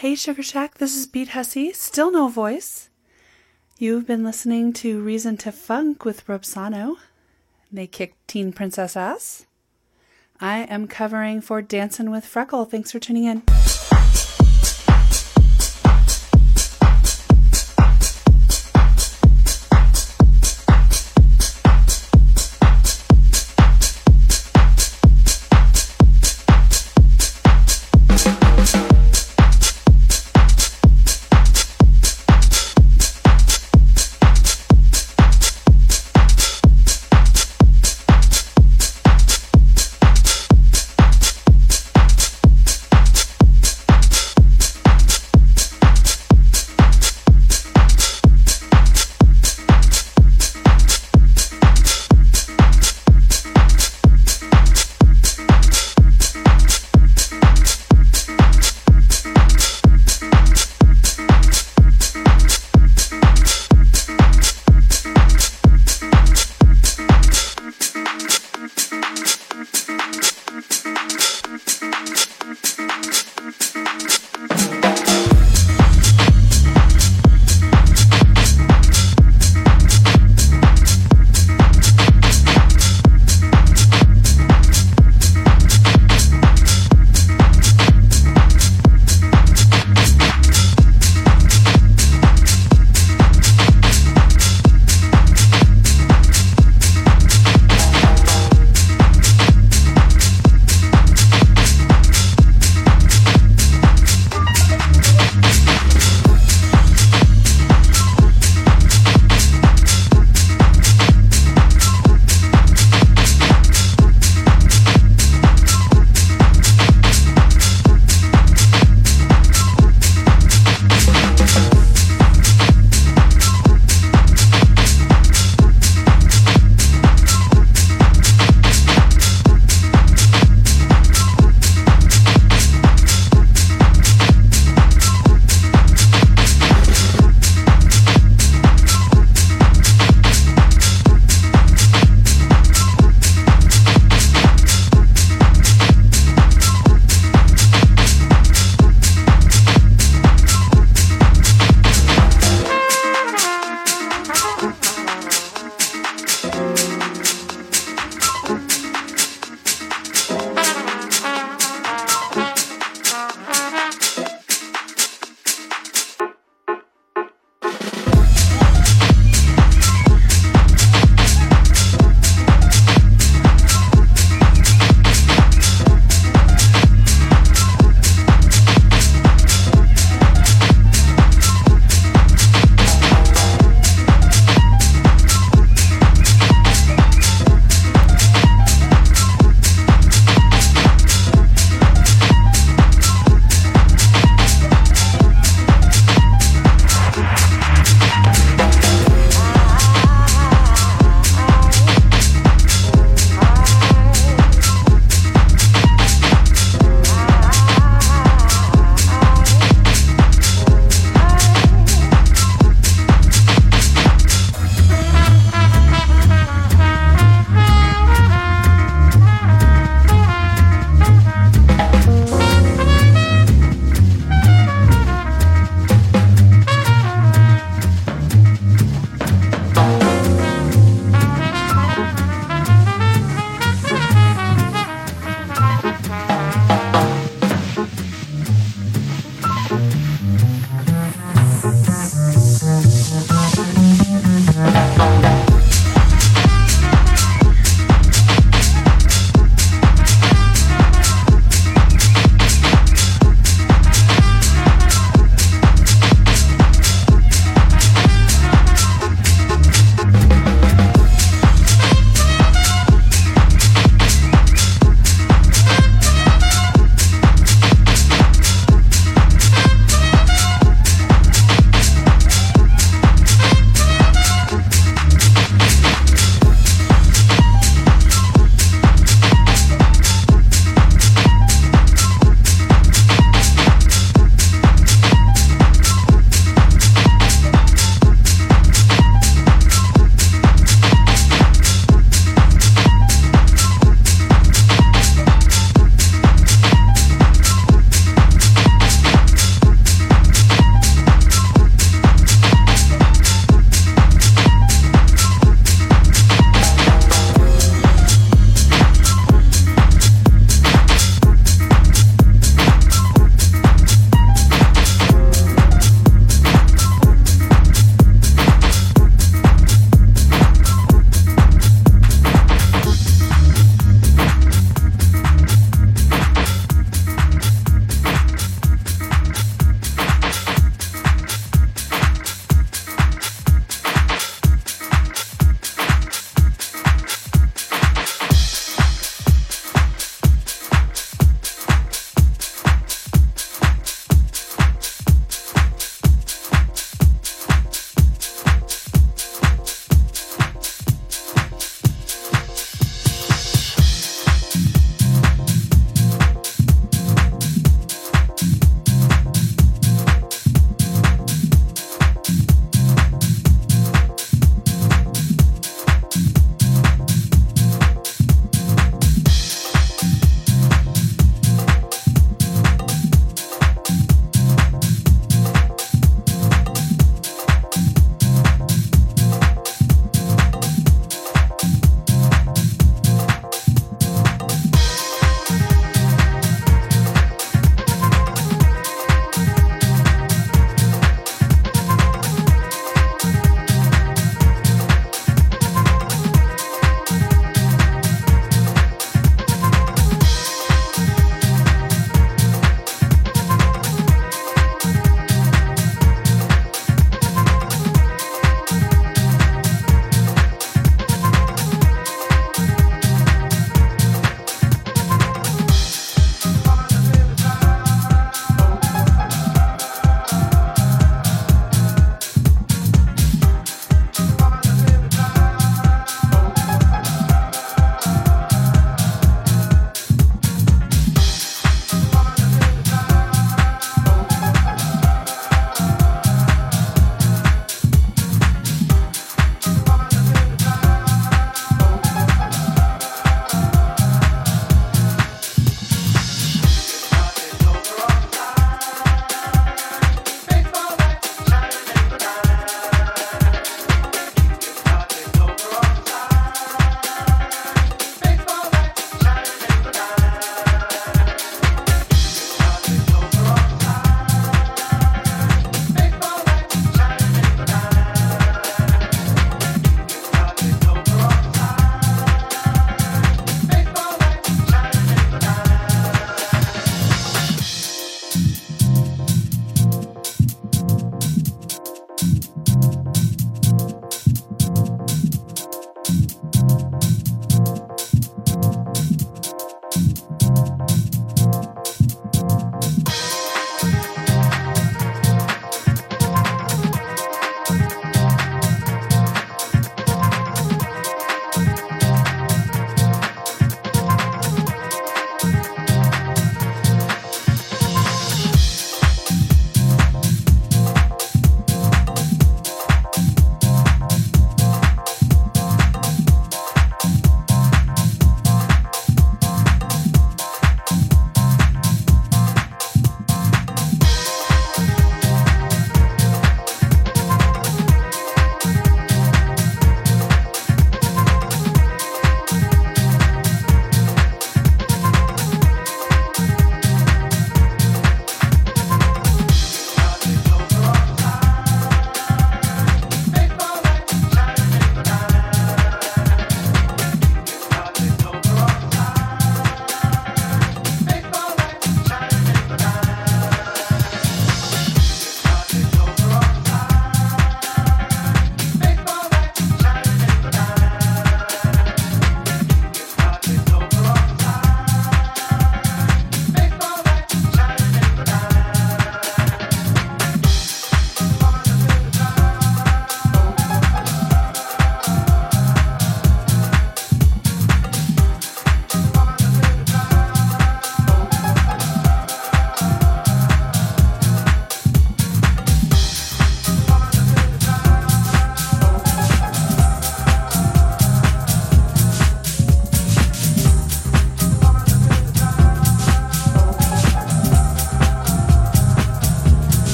Hey, Sugar Shack, this is Beat Hussy, still no voice. You've been listening to Reason to Funk with Robsano. They kicked Teen Princess ass. I am covering for Dancing with Freckle. Thanks for tuning in.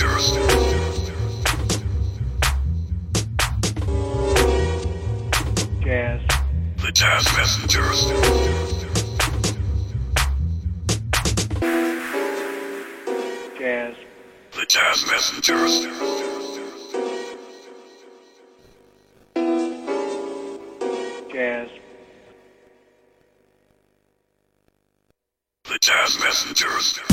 Jazz. The Jazz Messengers. Jazz. The Jazz Messengers. Jazz. The Jazz Messengers.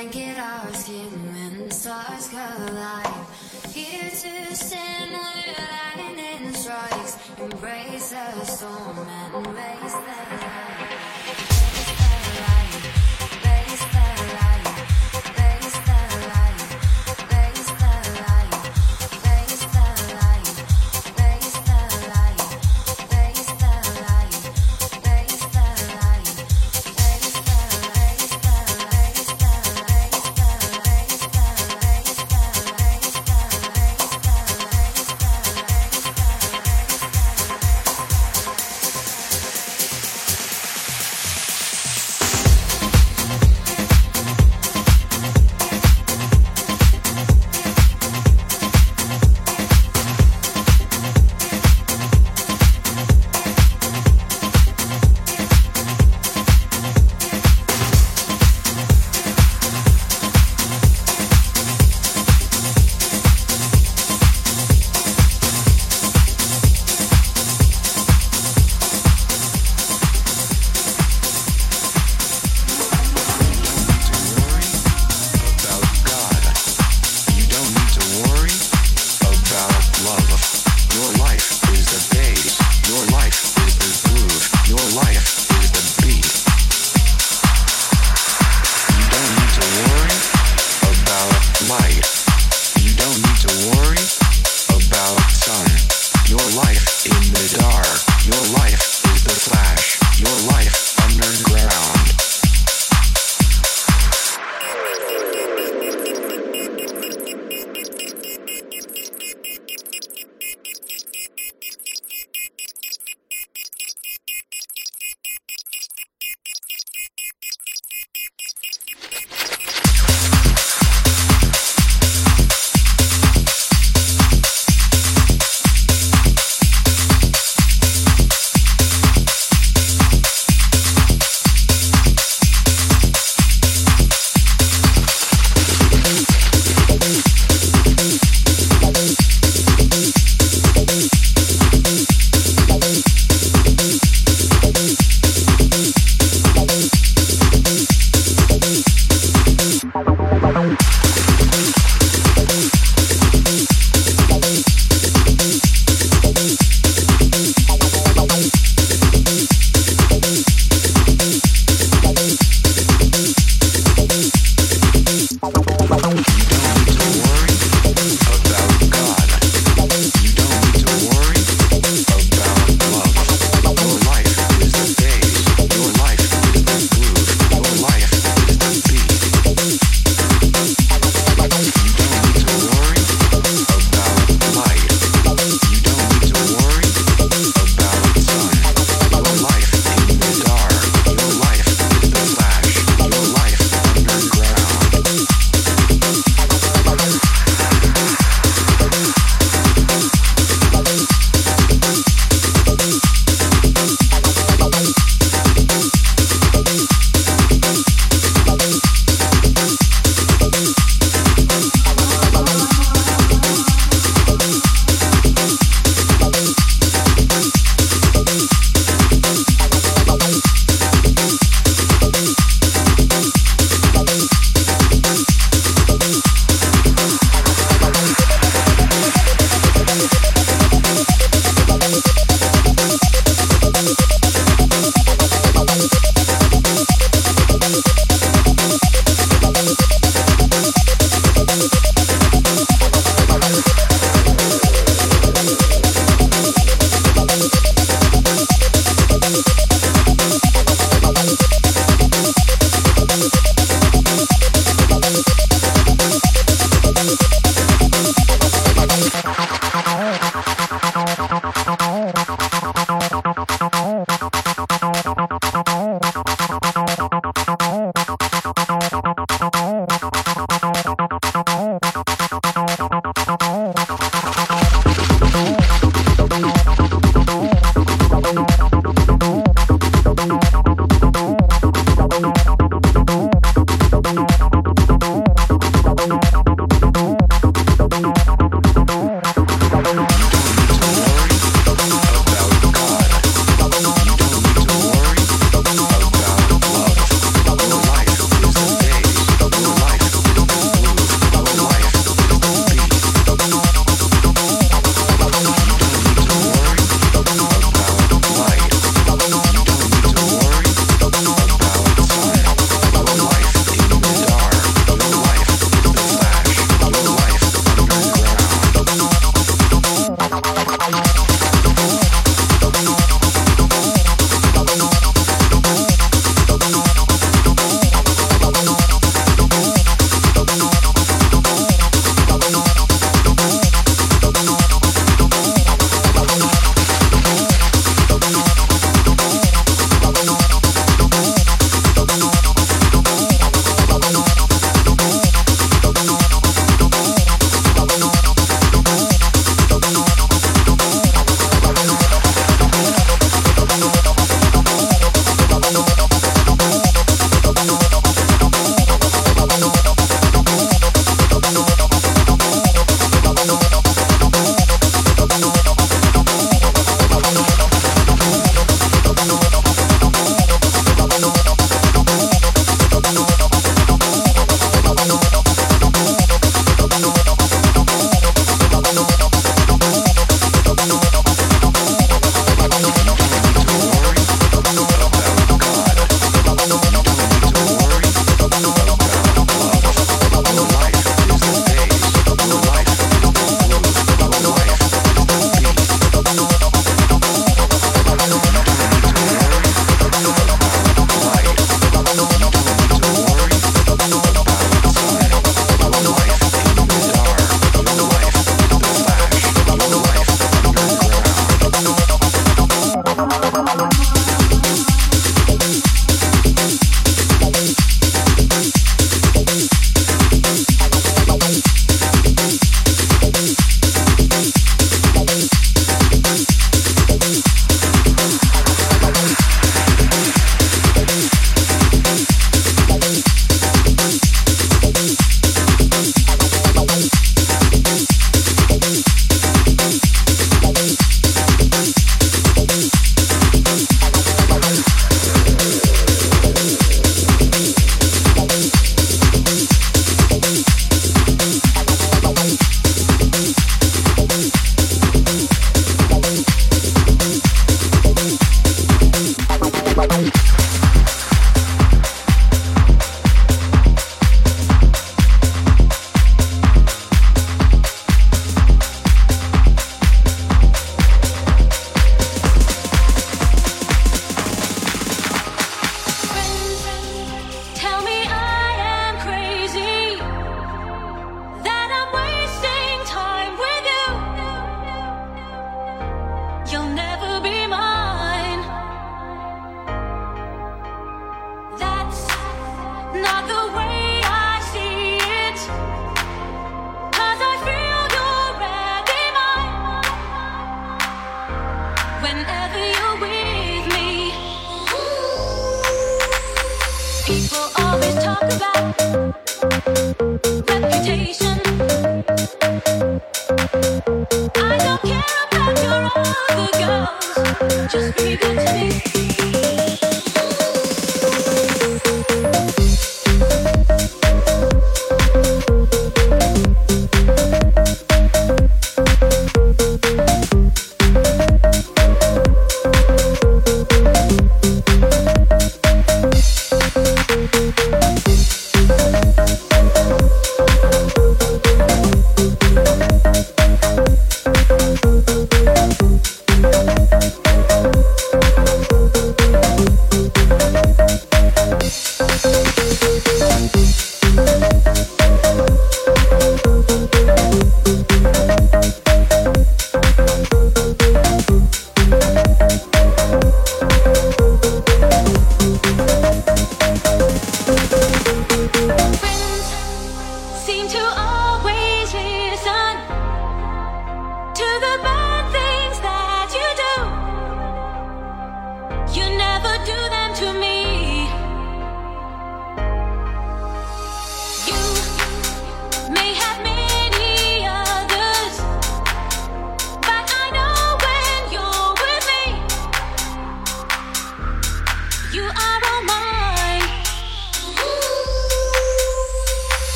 Blanket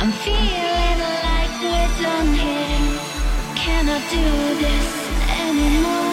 I'm feeling like we're done here. Can I do this anymore?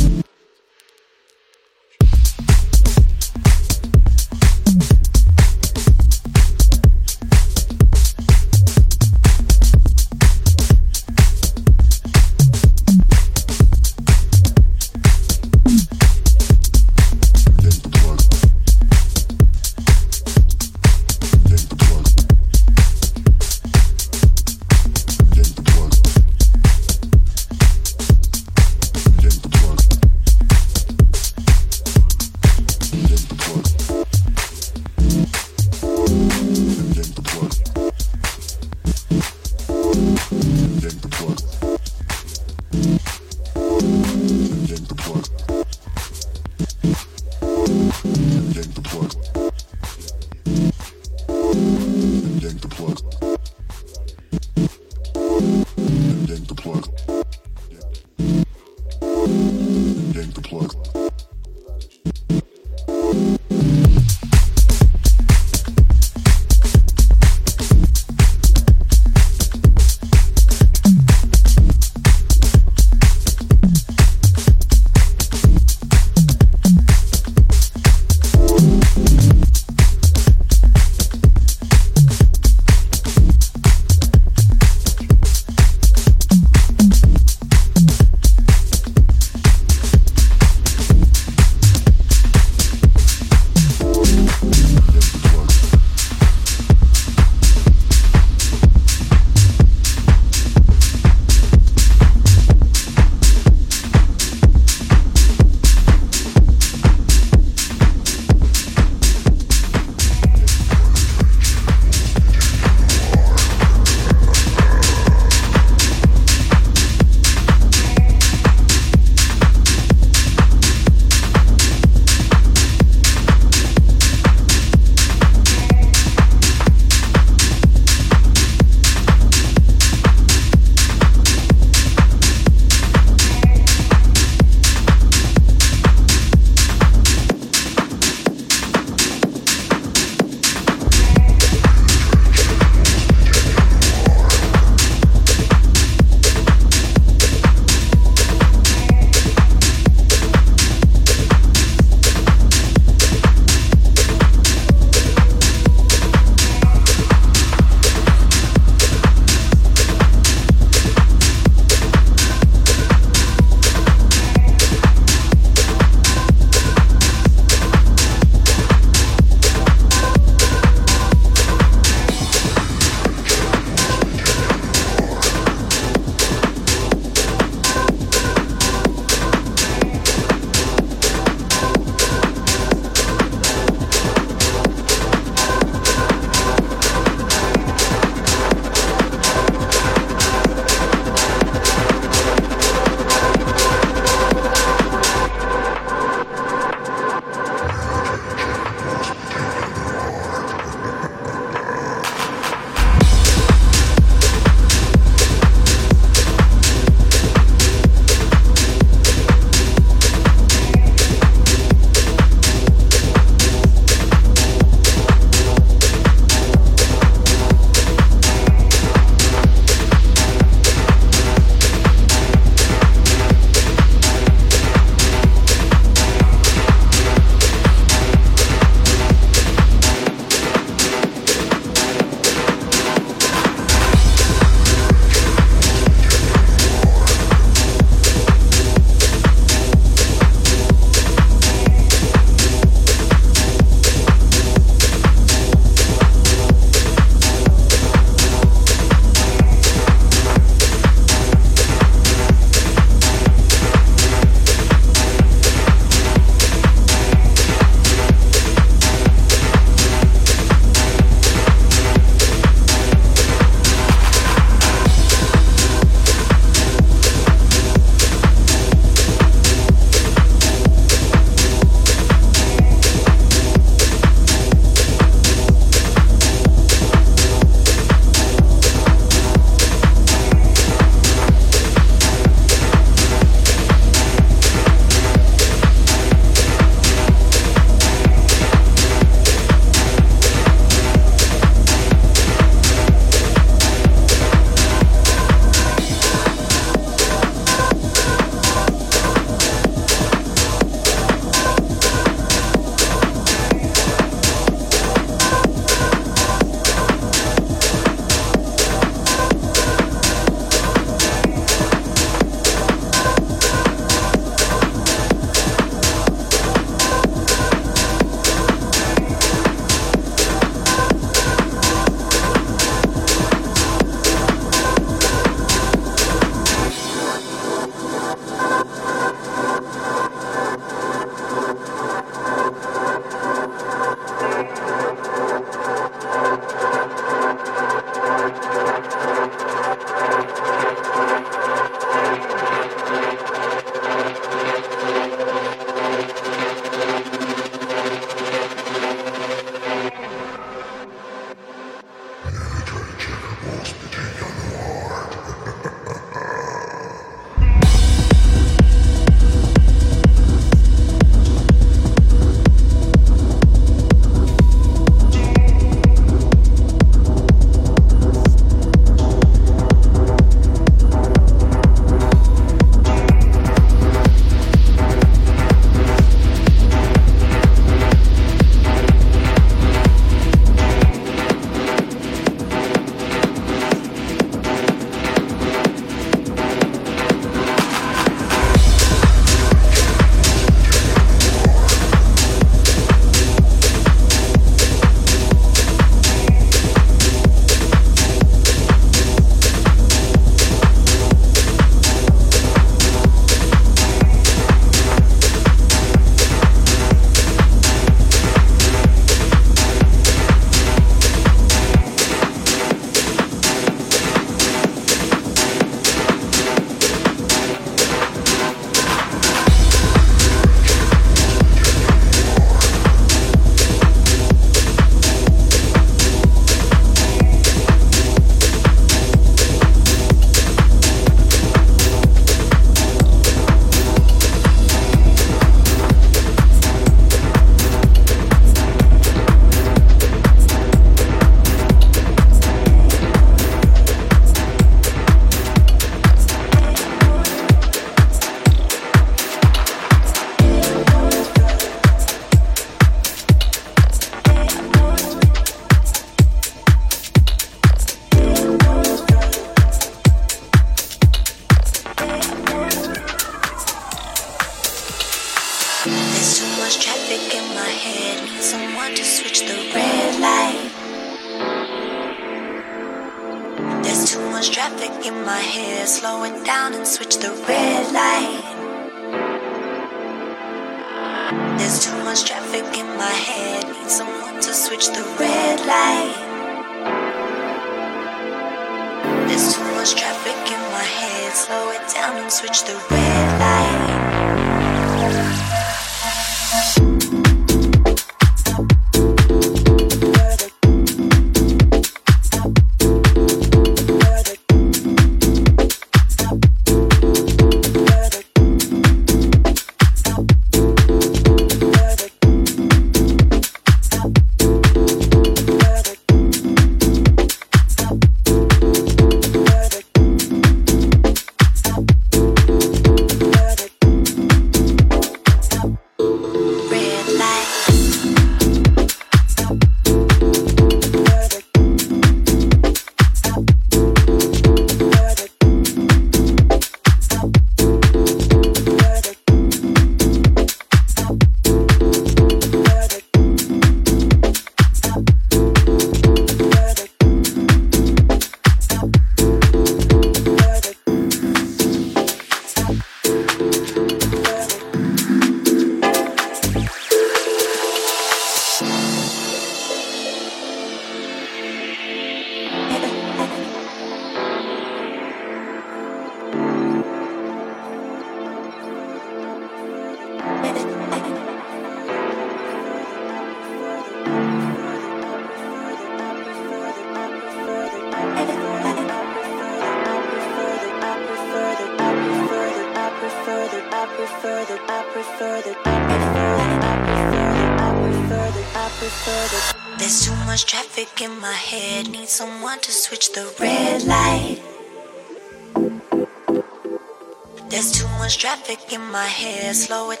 My hair, Slow it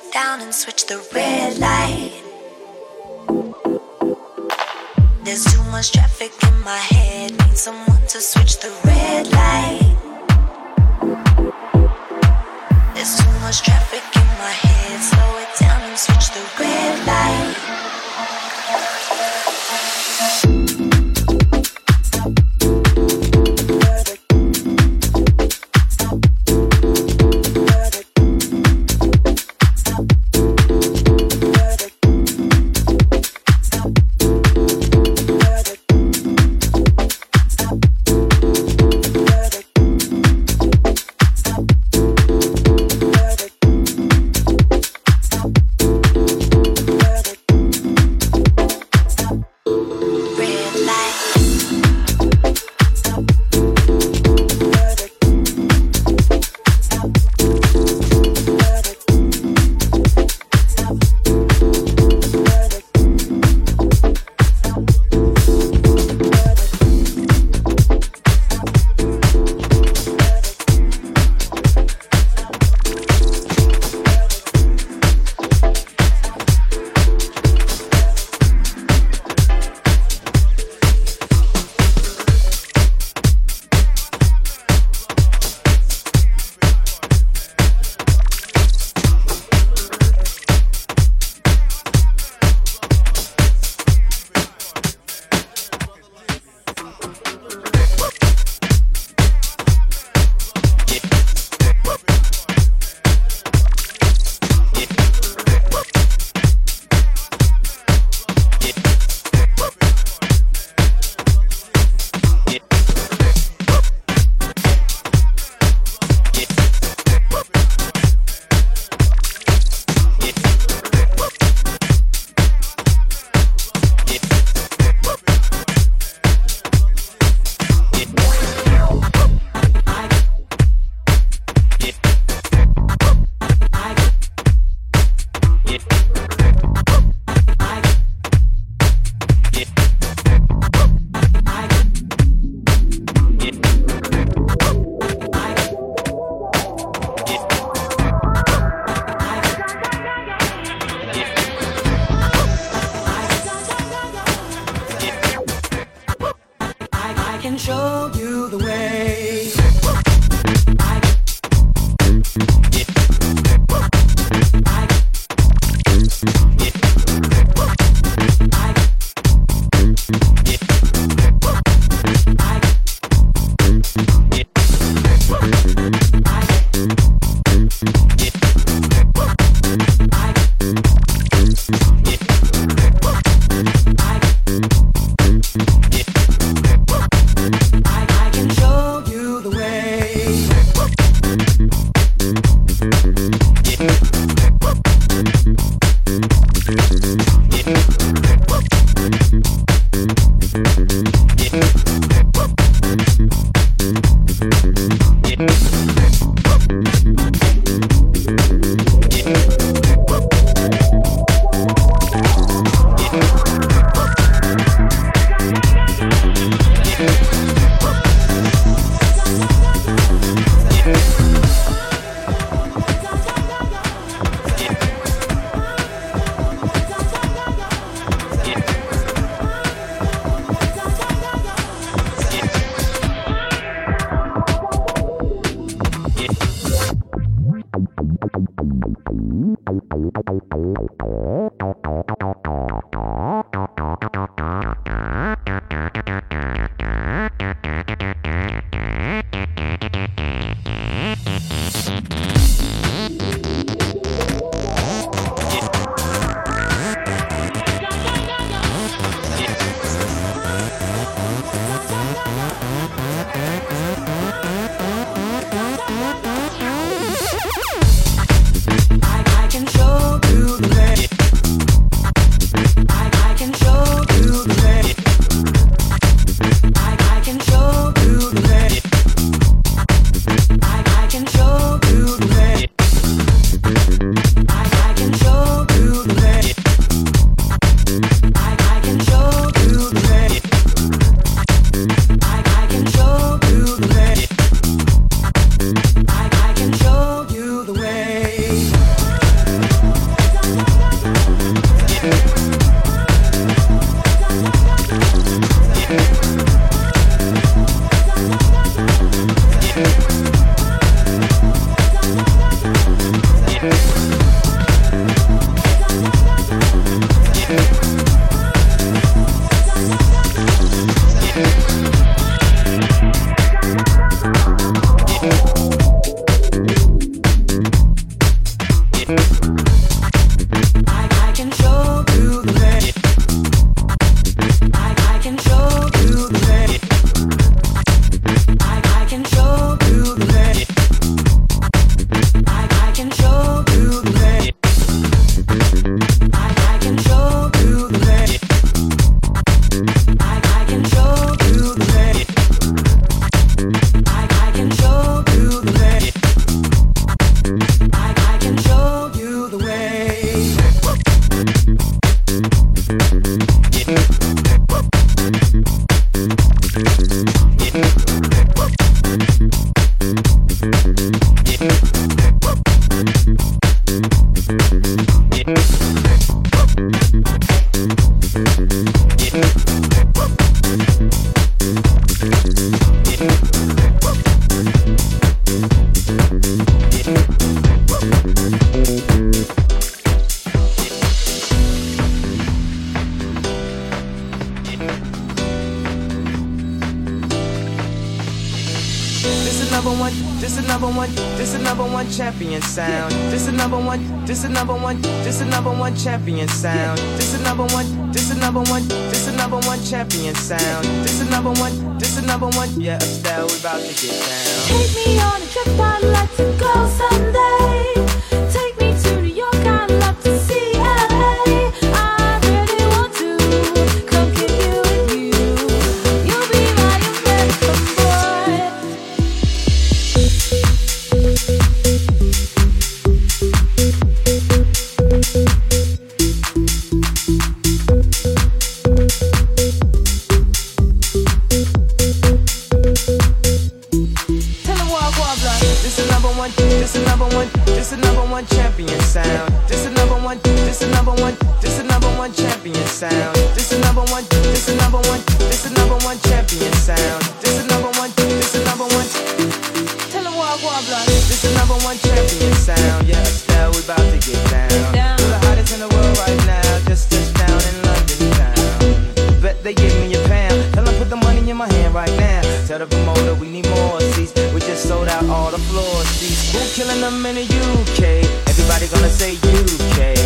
they give me a pound. Tell them put the money in my hand right now. Tell the promoter we need more seats. We just sold out all the floor seats. Who killing them in the UK? Everybody gonna say UK.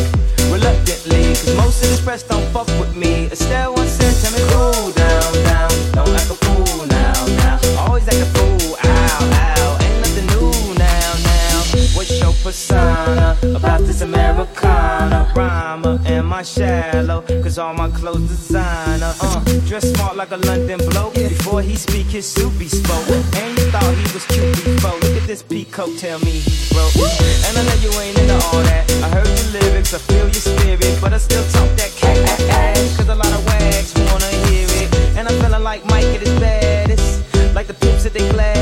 Reluctantly, cause most of this press don't fuck with me. Estelle once said, tell me cool down, down. Don't act a fool now, now. Always act a fool, ow, ow. Ain't nothing new now, now. What's your persona about this America? not my rhymer. Am I shallow? Cause all my clothes designer. Uh, dress smart like a London bloke. Before he speak, his soup be spoke. And you thought he was cute before. Look at this peacoat, tell me he broke. And I know you ain't into all that. I heard your lyrics, I feel your spirit. But I still talk that cat ass. Cause a lot of wags wanna hear it. And I'm feeling like Mike at his baddest. Like the Pips at they Gladys.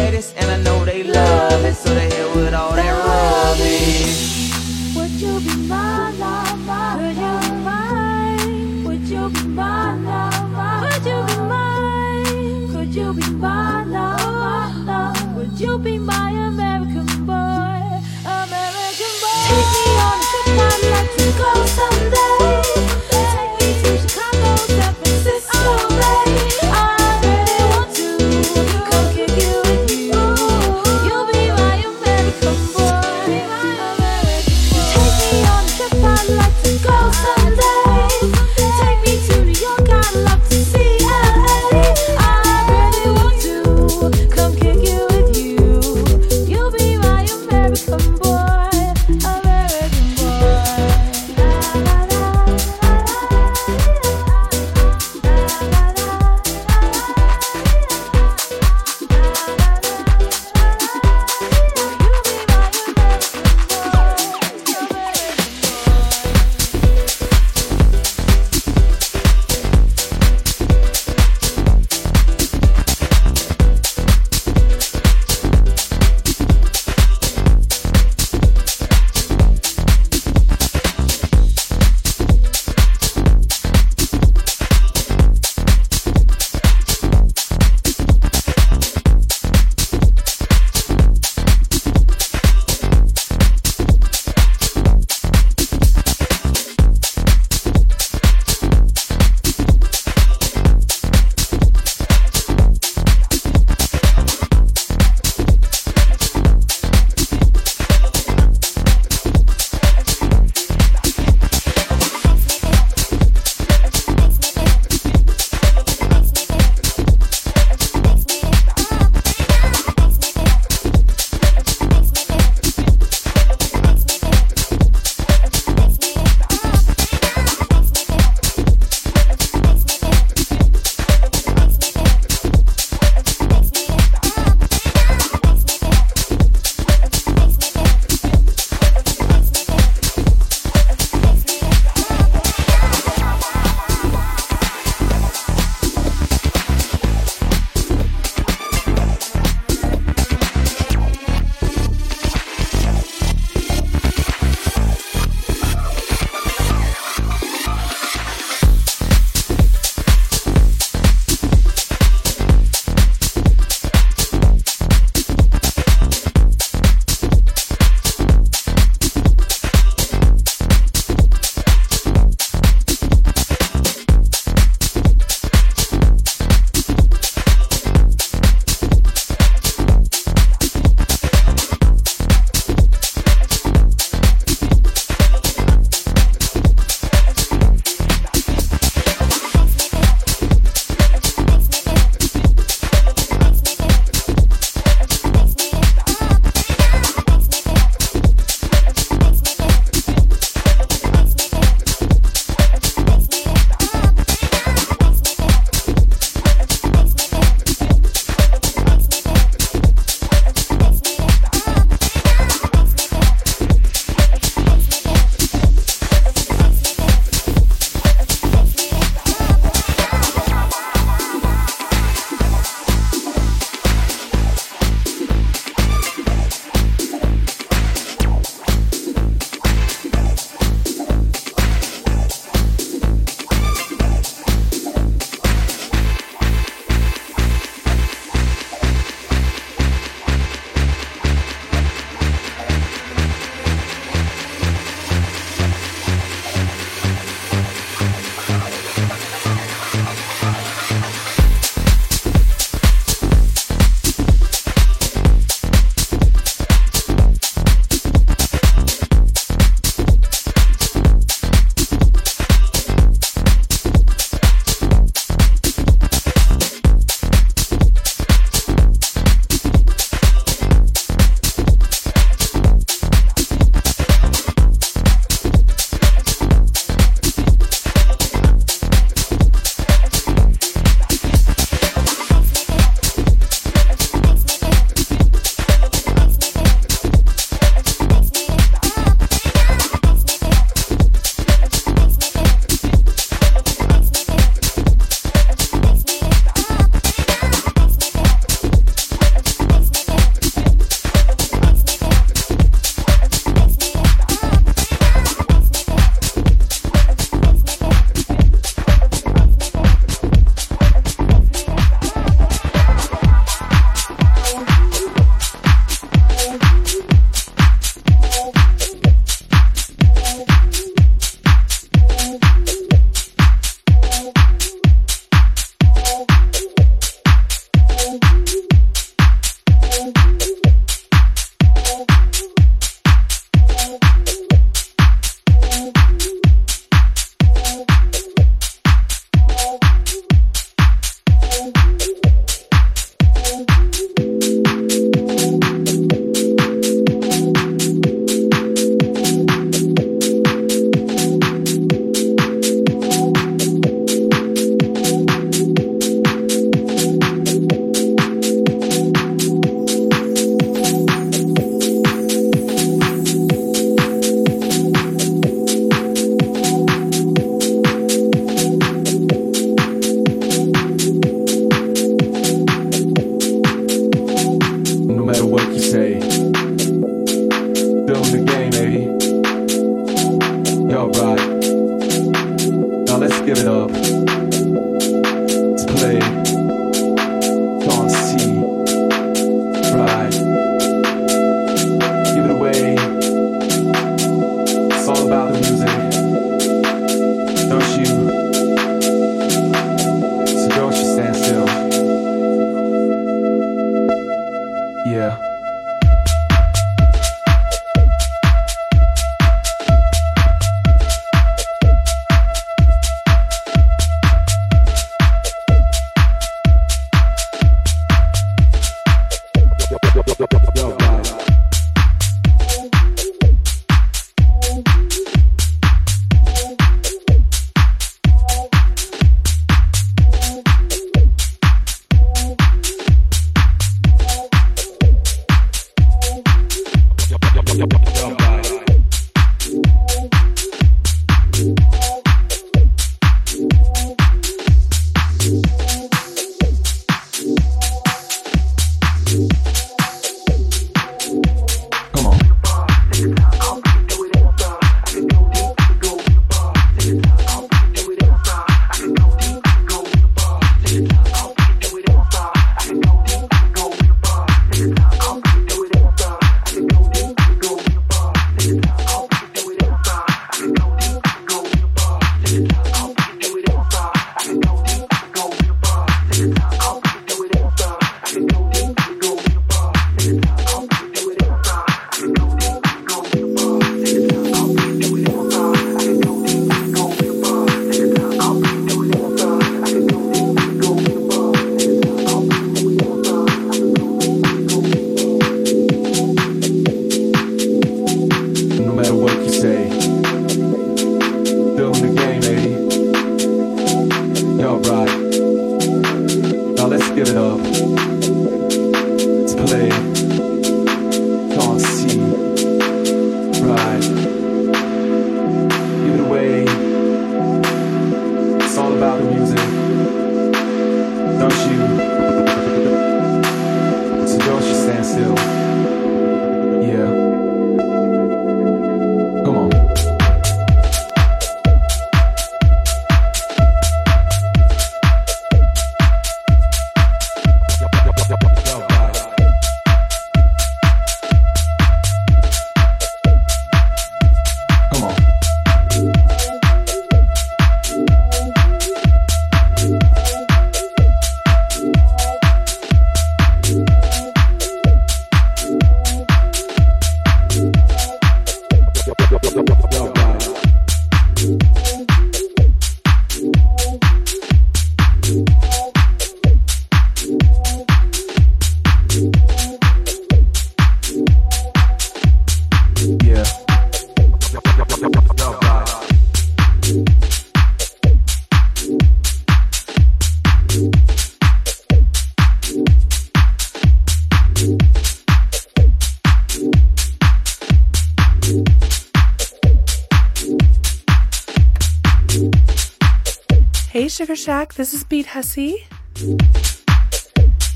Shack. This is Beat Hussy.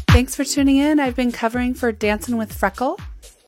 Thanks for tuning in. I've been covering for Dancing with Freckle.